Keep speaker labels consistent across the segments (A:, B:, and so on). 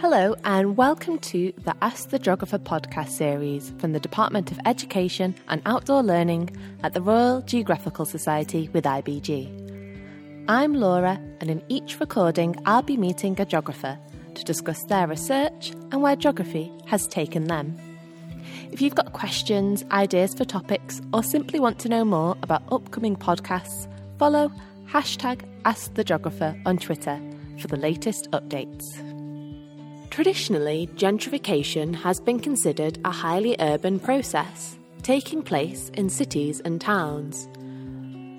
A: Hello, and welcome to the Ask the Geographer podcast series from the Department of Education and Outdoor Learning at the Royal Geographical Society with IBG. I'm Laura, and in each recording, I'll be meeting a geographer to discuss their research and where geography has taken them. If you've got questions, ideas for topics, or simply want to know more about upcoming podcasts, follow hashtag AskTheGeographer on Twitter for the latest updates. Traditionally, gentrification has been considered a highly urban process, taking place in cities and towns.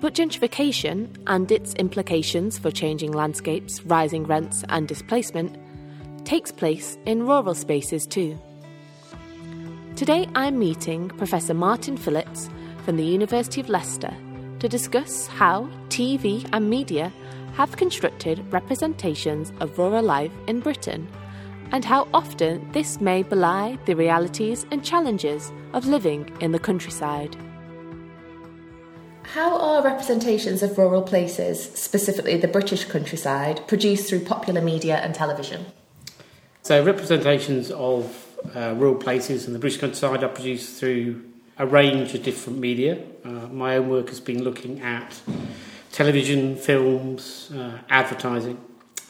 A: But gentrification and its implications for changing landscapes, rising rents, and displacement takes place in rural spaces too. Today I'm meeting Professor Martin Phillips from the University of Leicester to discuss how TV and media have constructed representations of rural life in Britain and how often this may belie the realities and challenges of living in the countryside. How are representations of rural places, specifically the British countryside, produced through popular media and television?
B: So, representations of uh, rural places in the British countryside are produced through a range of different media. Uh, my own work has been looking at television, films, uh, advertising,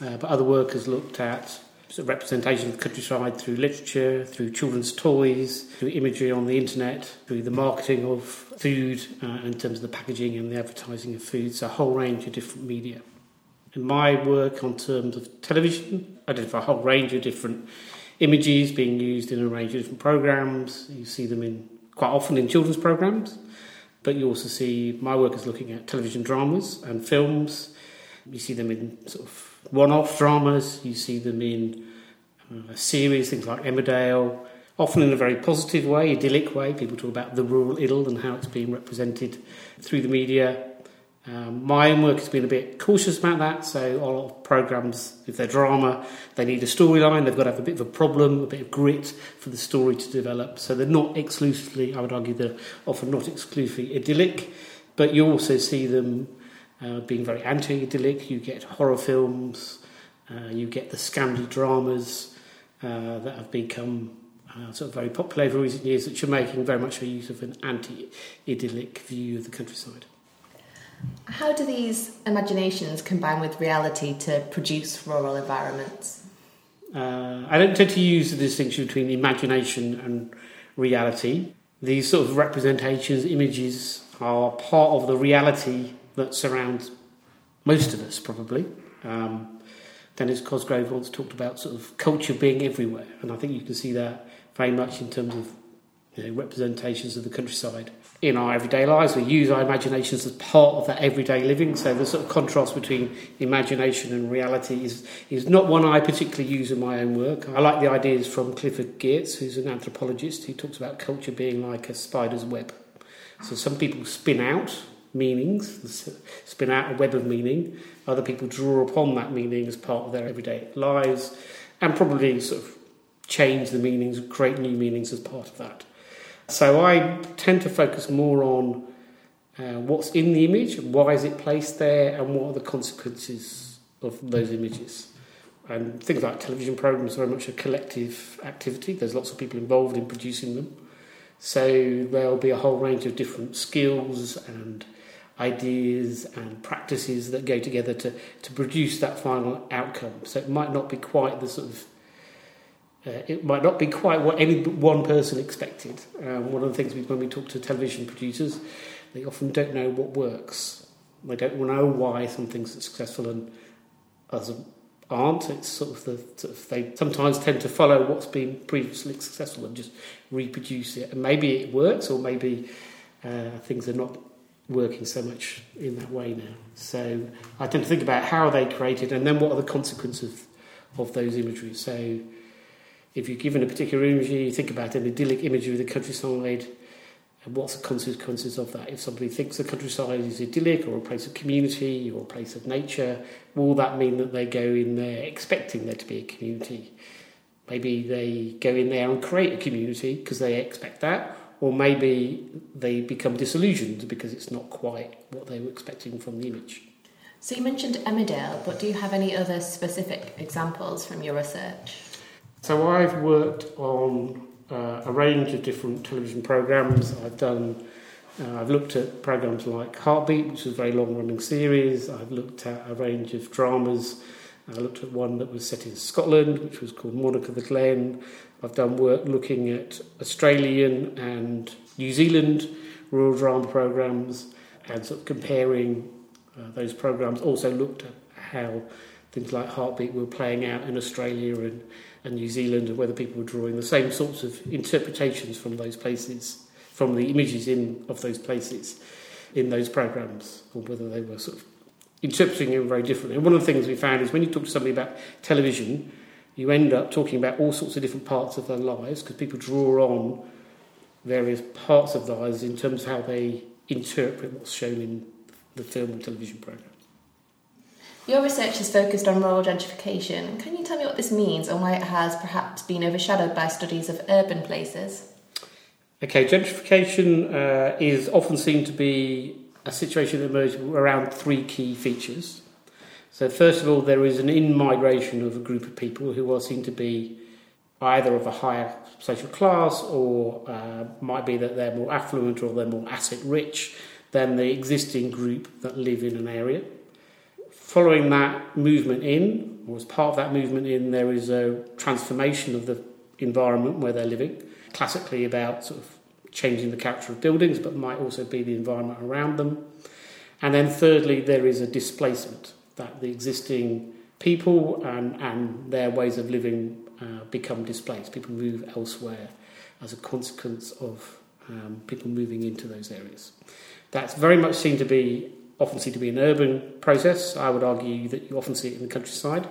B: uh, but other work has looked at sort of representation of the countryside through literature, through children's toys, through imagery on the internet, through the marketing of food uh, in terms of the packaging and the advertising of food, so a whole range of different media. In my work on terms of television, I identify a whole range of different images being used in a range of different programs. You see them in quite often in children's programs, but you also see my work is looking at television dramas and films. You see them in sort of one-off dramas. You see them in uh, series, things like Emmerdale, often in a very positive way, idyllic way. People talk about the rural idyll and how it's being represented through the media. Um, my own work has been a bit cautious about that, so a lot of programmes, if they're drama, they need a storyline, they've got to have a bit of a problem, a bit of grit for the story to develop. So they're not exclusively, I would argue, they're often not exclusively idyllic, but you also see them uh, being very anti idyllic. You get horror films, uh, you get the scandal dramas uh, that have become uh, sort of very popular over recent years, which are making very much a use of an anti idyllic view of the countryside.
A: How do these imaginations combine with reality to produce rural environments?
B: Uh, I don't tend to use the distinction between imagination and reality. These sort of representations, images, are part of the reality that surrounds most of us, probably. Um, Denis Cosgrove once talked about sort of culture being everywhere, and I think you can see that very much in terms of you know, representations of the countryside in our everyday lives. We use our imaginations as part of that everyday living. So the sort of contrast between imagination and reality is, is not one I particularly use in my own work. I like the ideas from Clifford Geertz, who's an anthropologist, who talks about culture being like a spider's web. So some people spin out meanings, spin out a web of meaning. Other people draw upon that meaning as part of their everyday lives and probably sort of change the meanings, create new meanings as part of that. So I tend to focus more on uh, what's in the image, why is it placed there, and what are the consequences of those images. And things like television programs are very much a collective activity. There's lots of people involved in producing them. So there'll be a whole range of different skills and ideas and practices that go together to, to produce that final outcome. So it might not be quite the sort of uh, it might not be quite what any one person expected. Um, one of the things we, when we talk to television producers, they often don't know what works. They don't know why something's successful and others aren't. It's sort of the sort of, they sometimes tend to follow what's been previously successful and just reproduce it. And maybe it works, or maybe uh, things are not working so much in that way now. So I tend to think about how they created and then what are the consequences of those imageries. So if you're given a particular imagery, you think about an idyllic imagery of the countryside, and what's the consequences of that? If somebody thinks the countryside is idyllic or a place of community or a place of nature, will that mean that they go in there expecting there to be a community? Maybe they go in there and create a community because they expect that, or maybe they become disillusioned because it's not quite what they were expecting from the image.
A: So you mentioned Emmerdale, but do you have any other specific examples from your research?
B: So I've worked on uh, a range of different television programs. I've done, uh, I've looked at programs like Heartbeat, which is a very long-running series. I've looked at a range of dramas. I looked at one that was set in Scotland, which was called Monarch of the Glen. I've done work looking at Australian and New Zealand rural drama programs and sort of comparing uh, those programs. Also looked at how things like Heartbeat were playing out in Australia and, and New Zealand and whether people were drawing the same sorts of interpretations from those places, from the images in of those places in those programs, or whether they were sort of interpreting them very differently. And one of the things we found is when you talk to somebody about television, you end up talking about all sorts of different parts of their lives because people draw on various parts of their lives in terms of how they interpret what's shown in the film or television program.
A: Your research is focused on rural gentrification. Can you tell me what this means and why it has perhaps been overshadowed by studies of urban places?
B: Okay, gentrification uh, is often seen to be a situation that emerges around three key features. So, first of all, there is an in migration of a group of people who are seen to be either of a higher social class or uh, might be that they're more affluent or they're more asset rich than the existing group that live in an area. Following that movement in, or as part of that movement in, there is a transformation of the environment where they're living, classically about sort of changing the character of buildings, but might also be the environment around them. And then thirdly, there is a displacement that the existing people and, and their ways of living uh, become displaced. People move elsewhere as a consequence of um, people moving into those areas. That's very much seen to be often seen to be an urban process. I would argue that you often see it in the countryside.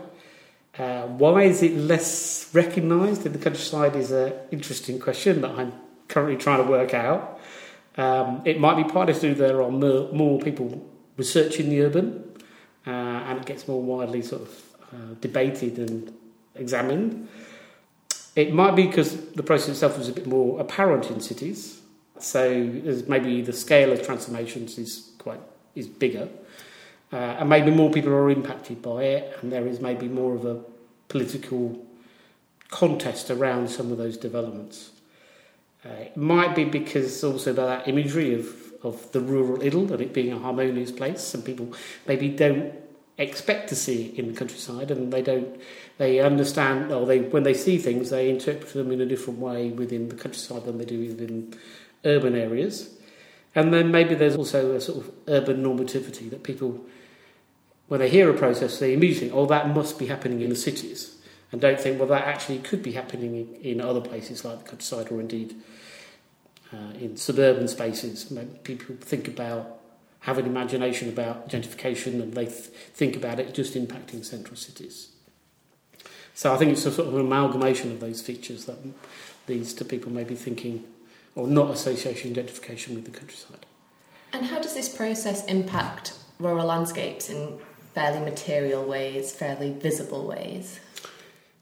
B: Uh, why is it less recognised in the countryside is an interesting question that I'm currently trying to work out. Um, it might be partly to do there are more, more people researching the urban, uh, and it gets more widely sort of uh, debated and examined. It might be because the process itself is a bit more apparent in cities, so maybe the scale of transformations is quite is bigger, uh, and maybe more people are impacted by it, and there is maybe more of a political contest around some of those developments. Uh, it might be because also about that imagery of, of the rural idyll and it being a harmonious place. Some people maybe don't expect to see in the countryside and they don't they understand or they when they see things they interpret them in a different way within the countryside than they do within urban areas. And then maybe there's also a sort of urban normativity that people when they hear a process they immediately think, oh that must be happening in the cities and don't think, well, that actually could be happening in, other places like the countryside or indeed uh, in suburban spaces. People think about have an imagination about gentrification and they th- think about it just impacting central cities. So I think it's a sort of an amalgamation of those features that leads to people maybe thinking or not associating gentrification with the countryside.
A: And how does this process impact rural landscapes in fairly material ways, fairly visible ways?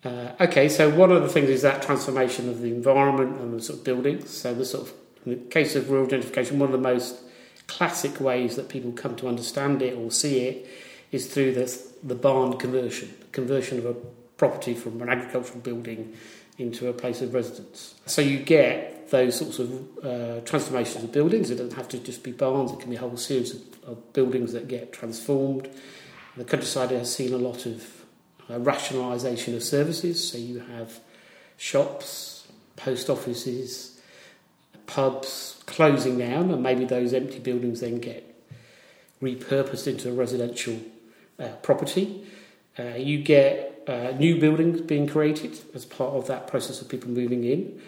B: Uh, okay, so one of the things is that transformation of the environment and the sort of buildings. So the sort of, in the case of rural gentrification, one of the most classic ways that people come to understand it or see it is through the, the barn conversion, conversion of a property from an agricultural building into a place of residence. So you get those sorts of uh, transformations of buildings. It doesn't have to just be barns, it can be a whole series of, of buildings that get transformed. The countryside has seen a lot of uh, rationalisation of services. So you have shops, post offices, pubs closing down, and maybe those empty buildings then get repurposed into a residential uh, property. Uh, you get uh, new buildings being created as part of that process of people moving in.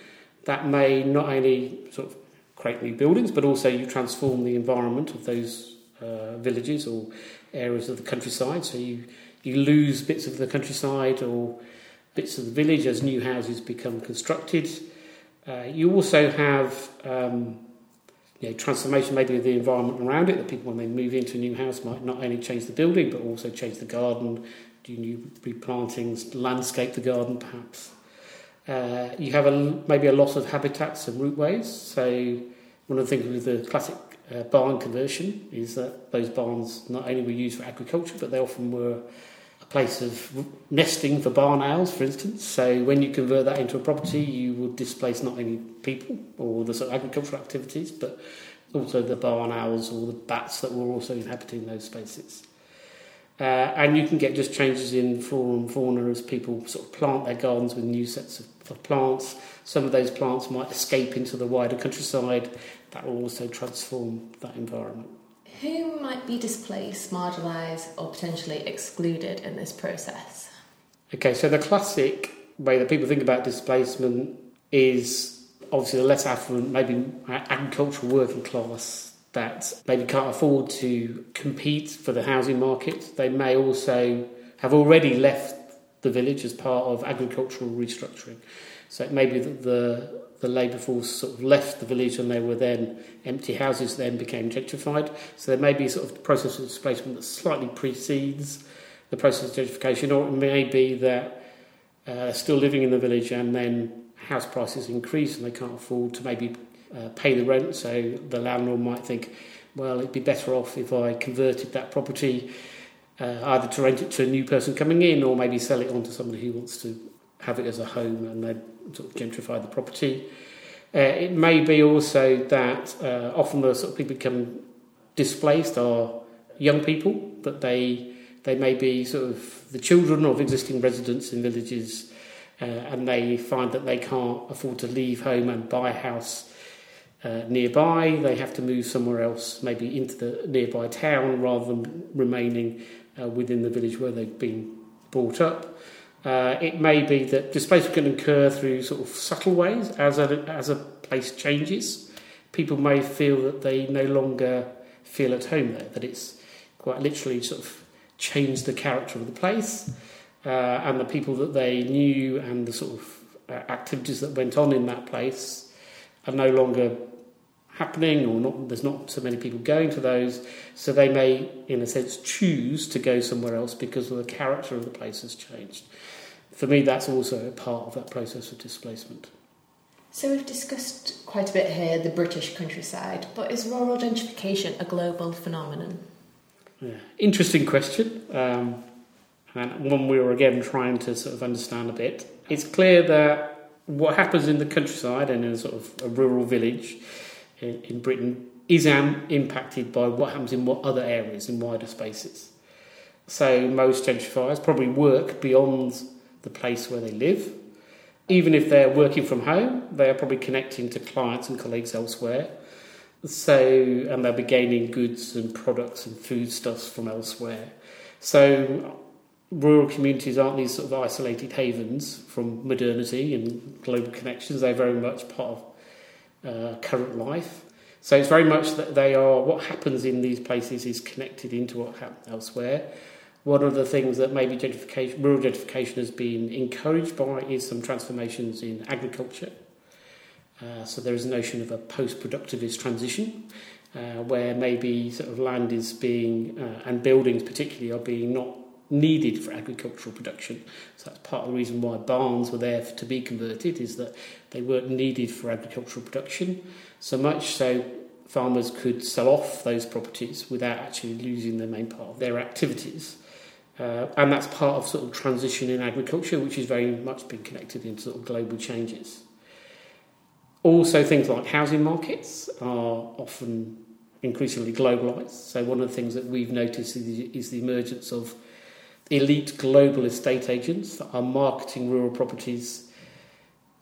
B: That may not only sort of create new buildings, but also you transform the environment of those uh, villages or areas of the countryside. So you you lose bits of the countryside or bits of the village as new houses become constructed. Uh, you also have um, you know, transformation maybe of the environment around it, that people when they move into a new house might not only change the building but also change the garden, do new replantings, landscape the garden perhaps. Uh, you have a, maybe a loss of habitats and routeways. So one of the things with the classic uh, barn conversion is that those barns not only were used for agriculture, but they often were a place of nesting for barn owls, for instance. So when you convert that into a property, you would displace not only people or the sort of agricultural activities, but also the barn owls or the bats that were also inhabiting those spaces. Uh, and you can get just changes in flora and fauna as people sort of plant their gardens with new sets of, of plants. Some of those plants might escape into the wider countryside. That will also transform that environment.
A: Who might be displaced, marginalised, or potentially excluded in this process?
B: Okay, so the classic way that people think about displacement is obviously the less affluent, maybe agricultural working class that maybe can't afford to compete for the housing market. They may also have already left the village as part of agricultural restructuring. So it may be that the the labour force sort of left the village and they were then empty houses then became gentrified. So there may be sort of process of displacement that slightly precedes the process of gentrification, or it may be that uh, still living in the village and then house prices increase and they can't afford to maybe uh, pay the rent. So the landlord might think, well, it'd be better off if I converted that property uh, either to rent it to a new person coming in or maybe sell it on to somebody who wants to have it as a home and then sort of gentrify the property. Uh, it may be also that uh, often the sort of people become displaced are young people, but they they may be sort of the children of existing residents in villages, uh, and they find that they can't afford to leave home and buy a house uh, nearby. They have to move somewhere else, maybe into the nearby town, rather than remaining uh, within the village where they've been brought up. Uh, it may be that displacement can occur through sort of subtle ways as a, as a place changes. People may feel that they no longer feel at home there, that it's quite literally sort of changed the character of the place uh, and the people that they knew and the sort of uh, activities that went on in that place are no longer happening or not there's not so many people going to those so they may in a sense choose to go somewhere else because of the character of the place has changed for me, that's also a part of that process of displacement.
A: So, we've discussed quite a bit here the British countryside, but is rural gentrification a global phenomenon?
B: Yeah. Interesting question, um, and one we were again trying to sort of understand a bit. It's clear that what happens in the countryside and in a sort of a rural village in, in Britain is um, impacted by what happens in what other areas in wider spaces. So most gentrifiers probably work beyond the place where they live. Even if they're working from home, they are probably connecting to clients and colleagues elsewhere. So, and they'll be gaining goods and products and foodstuffs from elsewhere. So, rural communities aren't these sort of isolated havens from modernity and global connections. They're very much part of uh, current life. So it's very much that they are what happens in these places is connected into what happens elsewhere. One of the things that maybe gentrification, rural gentrification has been encouraged by is some transformations in agriculture. Uh, so there is a notion of a post-productivist transition, uh, where maybe sort of land is being uh, and buildings particularly are being not needed for agricultural production. So that's part of the reason why barns were there to be converted is that they weren't needed for agricultural production. So much so farmers could sell off those properties without actually losing the main part of their activities. Uh, and that's part of sort of transition in agriculture, which is very much been connected into sort of global changes. Also, things like housing markets are often increasingly globalized. So, one of the things that we've noticed is, is the emergence of elite global estate agents that are marketing rural properties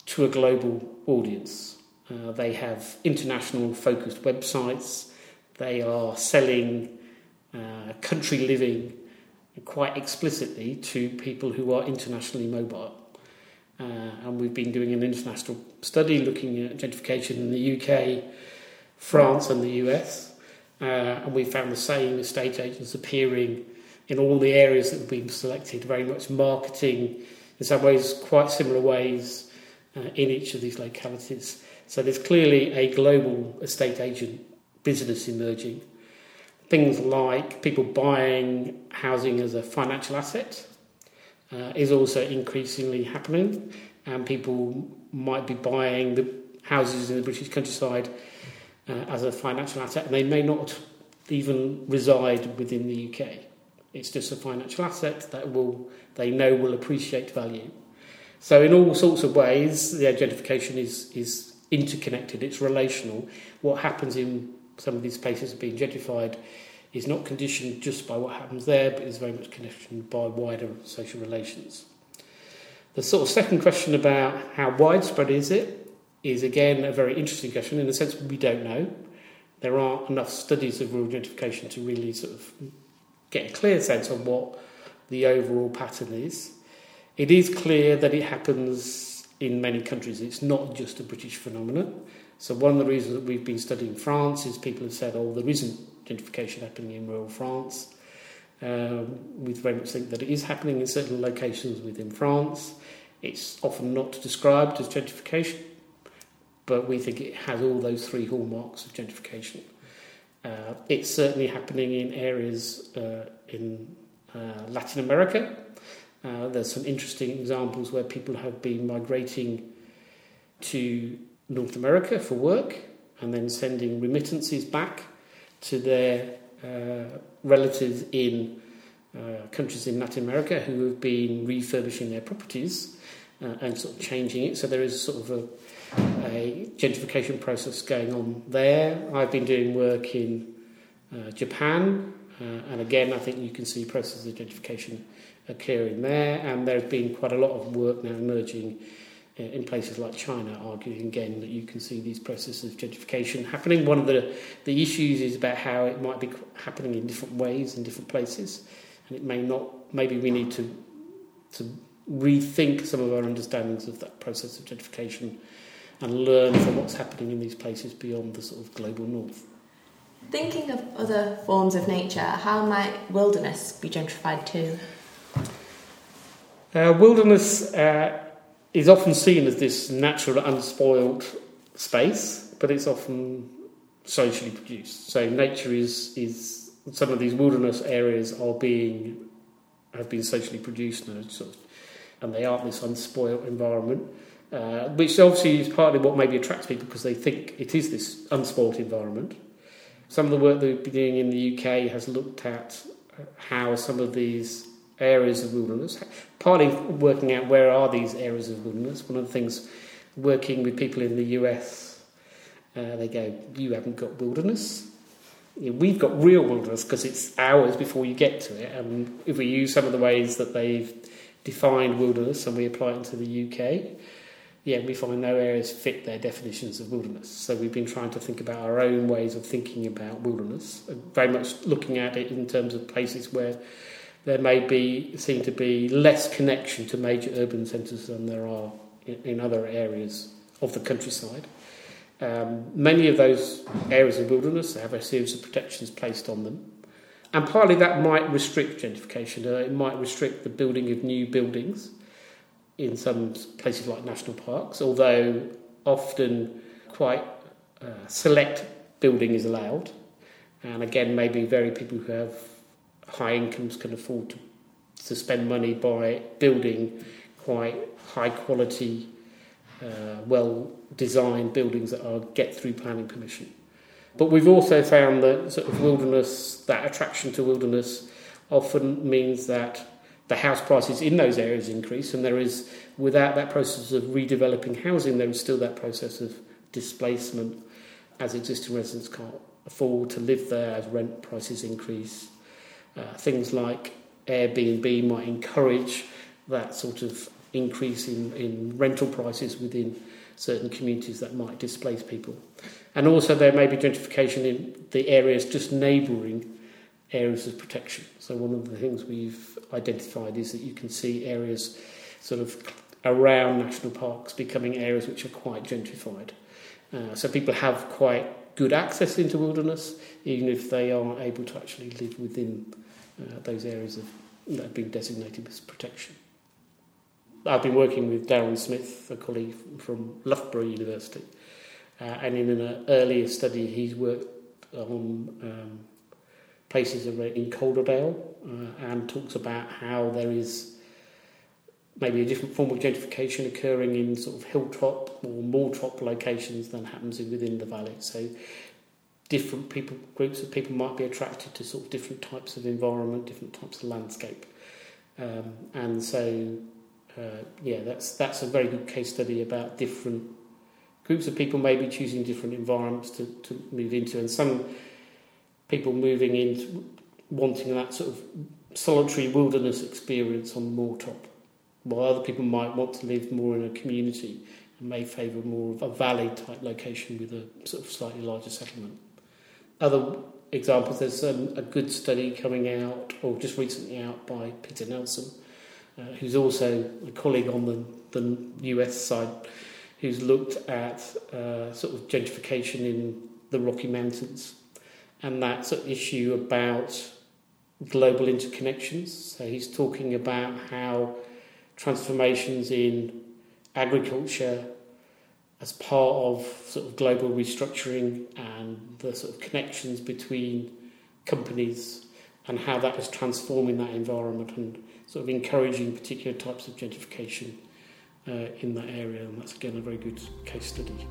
B: to a global audience. Uh, they have international focused websites, they are selling uh, country living quite explicitly to people who are internationally mobile. Uh, and we've been doing an international study looking at gentrification in the UK, France, and the US. Uh, and we found the same estate agents appearing in all the areas that have been selected, very much marketing in some ways quite similar ways uh, in each of these localities. So there's clearly a global estate agent business emerging things like people buying housing as a financial asset uh, is also increasingly happening, and people might be buying the houses in the British countryside uh, as a financial asset, and they may not even reside within the UK. It's just a financial asset that will they know will appreciate value. So in all sorts of ways, the gentrification is is interconnected. It's relational. What happens in some of these places being gentrified is not conditioned just by what happens there, but is very much conditioned by wider social relations. The sort of second question about how widespread is it is again a very interesting question in the sense we don't know. There aren't enough studies of rural gentrification to really sort of get a clear sense of what the overall pattern is. It is clear that it happens in many countries. It's not just a British phenomenon. So one of the reasons that we've been studying France is people have said, oh, there isn't gentrification happening in rural France. Um, we very much think that it is happening in certain locations within France. It's often not described as gentrification, but we think it has all those three hallmarks of gentrification. Uh, it's certainly happening in areas uh, in uh, Latin America. Uh, there's some interesting examples where people have been migrating to North America for work and then sending remittances back to their uh, relatives in countries in Latin America who have been refurbishing their properties and sort of changing it. So there is sort of a, a gentrification process going on there. I've been doing work in uh, Japan, uh, and again, I think you can see processes of gentrification occurring there. And there's been quite a lot of work now emerging uh, in places like China, arguing again that you can see these processes of gentrification happening. One of the, the issues is about how it might be happening in different ways in different places, and it may not. Maybe we need to to rethink some of our understandings of that process of gentrification and learn from what's happening in these places beyond the sort of global north.
C: Thinking of other forms of nature, how might wilderness be gentrified too?
B: Uh, wilderness uh, is often seen as this natural, unspoiled space, but it's often socially produced. So nature is is some of these wilderness areas are being have been socially produced now, sort of and they aren't this unspoiled environment, uh, which obviously is partly what maybe attracts people because they think it is this unspoiled environment. Some of the work that we've been doing in the UK has looked at how some of these areas of wilderness, partly working out where are these areas of wilderness. One of the things working with people in the US, uh, they go, You haven't got wilderness. We've got real wilderness because it's hours before you get to it. And if we use some of the ways that they've defined wilderness and we apply it to the UK, yeah, we find no areas fit their definitions of wilderness. So we've been trying to think about our own ways of thinking about wilderness, very much looking at it in terms of places where there may be seem to be less connection to major urban centres than there are in, in other areas of the countryside. Um, many of those areas of wilderness have a series of protections placed on them. And partly that might restrict gentrification. Uh, it might restrict the building of new buildings in some places like national parks, although often quite uh, select building is allowed. And again, maybe very people who have high incomes can afford to, to spend money by building quite high quality, uh, well designed buildings that are get through planning permission. But we've also found that sort of wilderness, that attraction to wilderness, often means that the house prices in those areas increase, and there is, without that process of redeveloping housing, there is still that process of displacement as existing residents can't afford to live there as rent prices increase. Uh, things like Airbnb might encourage that sort of increase in, in rental prices within certain communities that might displace people. And also, there may be gentrification in the areas just neighbouring areas of protection. So, one of the things we've identified is that you can see areas sort of around national parks becoming areas which are quite gentrified. Uh, so, people have quite good access into wilderness, even if they aren't able to actually live within uh, those areas of, that have been designated as protection. I've been working with Darren Smith, a colleague from Loughborough University, uh, and in an earlier study, he's worked on um, places in Calderdale uh, and talks about how there is maybe a different form of gentrification occurring in sort of hilltop or moortop locations than happens within the valley. So different people groups of people might be attracted to sort of different types of environment, different types of landscape, um, and so uh, yeah, that's that's a very good case study about different groups of people maybe choosing different environments to, to move into, and some people moving into wanting that sort of solitary wilderness experience on moortop, while other people might want to live more in a community and may favour more of a valley type location with a sort of slightly larger settlement. Other examples, there's um, a good study coming out, or just recently out, by Peter Nelson, uh, who's also a colleague on the, the US side, who's looked at uh, sort of gentrification in the Rocky Mountains and that's an issue about global interconnections. So he's talking about how transformations in agriculture as part of sort of global restructuring and the sort of connections between companies and how that is transforming that environment and sort of encouraging particular types of gentrification uh, in that area. And that's again a very good case study.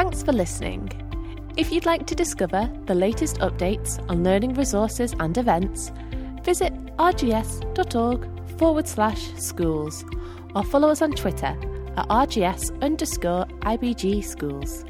A: Thanks for listening. If you'd like to discover the latest updates on learning resources and events, visit rgs.org forward slash schools or follow us on Twitter at rgs underscore IBG schools.